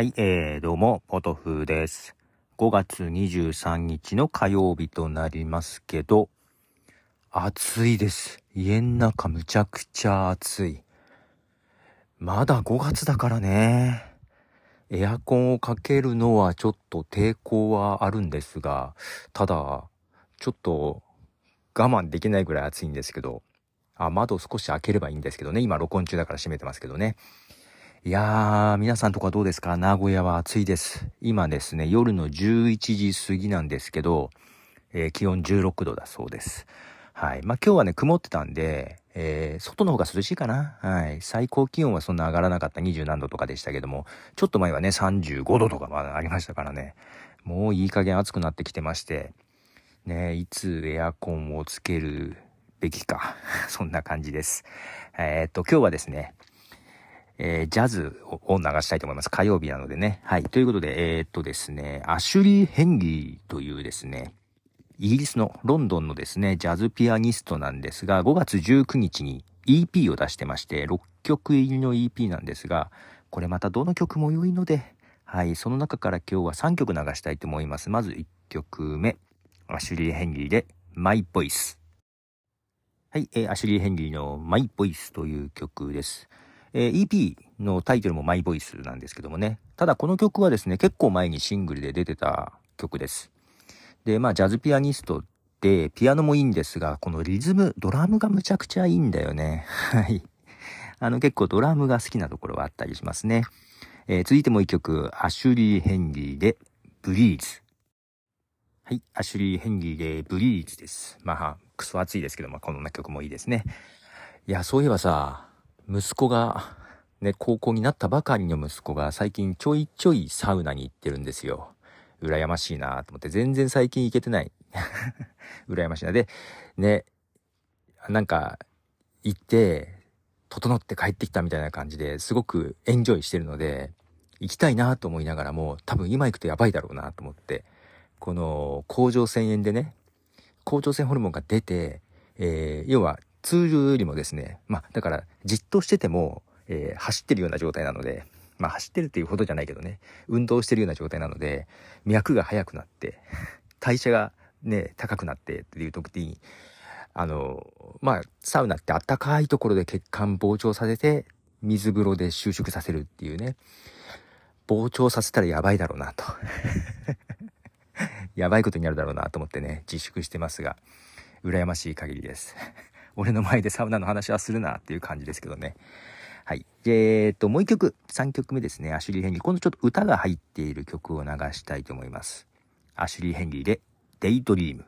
はい、えー、どうも、ポトフです。5月23日の火曜日となりますけど、暑いです。家の中むちゃくちゃ暑い。まだ5月だからね。エアコンをかけるのはちょっと抵抗はあるんですが、ただ、ちょっと我慢できないぐらい暑いんですけど、あ、窓少し開ければいいんですけどね。今録音中だから閉めてますけどね。いやー、皆さんとかどうですか？名古屋は暑いです。今ですね、夜の11時過ぎなんですけど、えー、気温16度だそうです。はい。まあ、今日はね、曇ってたんで、えー、外の方が涼しいかな。はい。最高気温はそんな上がらなかった20何度とかでしたけども、ちょっと前はね、35度とかまだありましたからね。もういい加減暑くなってきてまして、ね、いつエアコンをつけるべきか。そんな感じです。えー、っと、今日はですね、えー、ジャズを流したいと思います。火曜日なのでね。はい。ということで、えー、っとですね、アシュリー・ヘンリーというですね、イギリスのロンドンのですね、ジャズピアニストなんですが、5月19日に EP を出してまして、6曲入りの EP なんですが、これまたどの曲も良いので、はい、その中から今日は3曲流したいと思います。まず1曲目、アシュリー・ヘンリーで、My Voice。はい、えー、アシュリー・ヘンリーの My Voice という曲です。えー、EP のタイトルも My Voice なんですけどもね。ただこの曲はですね、結構前にシングルで出てた曲です。で、まあジャズピアニストで、ピアノもいいんですが、このリズム、ドラムがむちゃくちゃいいんだよね。はい。あの結構ドラムが好きなところはあったりしますね。えー、続いてもう一曲、アシュリー・ヘンリーで、ブリーズ。はい、アシュリー・ヘンリーで、ブリーズです。まあ、クソ暑いですけど、まあ、こんな曲もいいですね。いや、そういえばさ、息子が、ね、高校になったばかりの息子が最近ちょいちょいサウナに行ってるんですよ。羨ましいなと思って、全然最近行けてない。羨ましいな。で、ね、なんか、行って、整って帰ってきたみたいな感じですごくエンジョイしてるので、行きたいなと思いながらも、多分今行くとやばいだろうなと思って、この甲状腺炎でね、甲状腺ホルモンが出て、えー、要は通常よりもですね、まあ、だから、じっとしてても、えー、走ってるような状態なので、まあ、走ってるっていうほどじゃないけどね、運動してるような状態なので、脈が速くなって、代謝がね、高くなってっていう時に、あの、まあ、サウナってあったかいところで血管膨張させて、水風呂で収縮させるっていうね、膨張させたらやばいだろうなと。やばいことになるだろうなと思ってね、自粛してますが、羨ましい限りです。俺の前でサウナの話はするなっていう感じですけどね。はい。えー、っと、もう一曲、3曲目ですね。アシュリー・ヘンリー。今度ちょっと歌が入っている曲を流したいと思います。アシュリー・ヘンリーで、デイドリーム。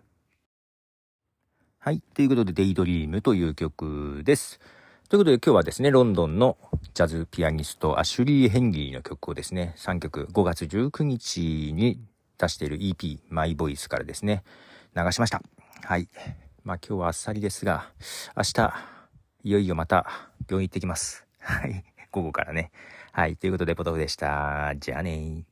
はい。ということで、デイドリームという曲です。ということで、今日はですね、ロンドンのジャズピアニスト、アシュリー・ヘンリーの曲をですね、3曲、5月19日に出している EP、マイボイスからですね、流しました。はい。まあ今日はあっさりですが、明日、いよいよまた病院行ってきます。はい。午後からね。はい。ということで、ポトフでした。じゃあねー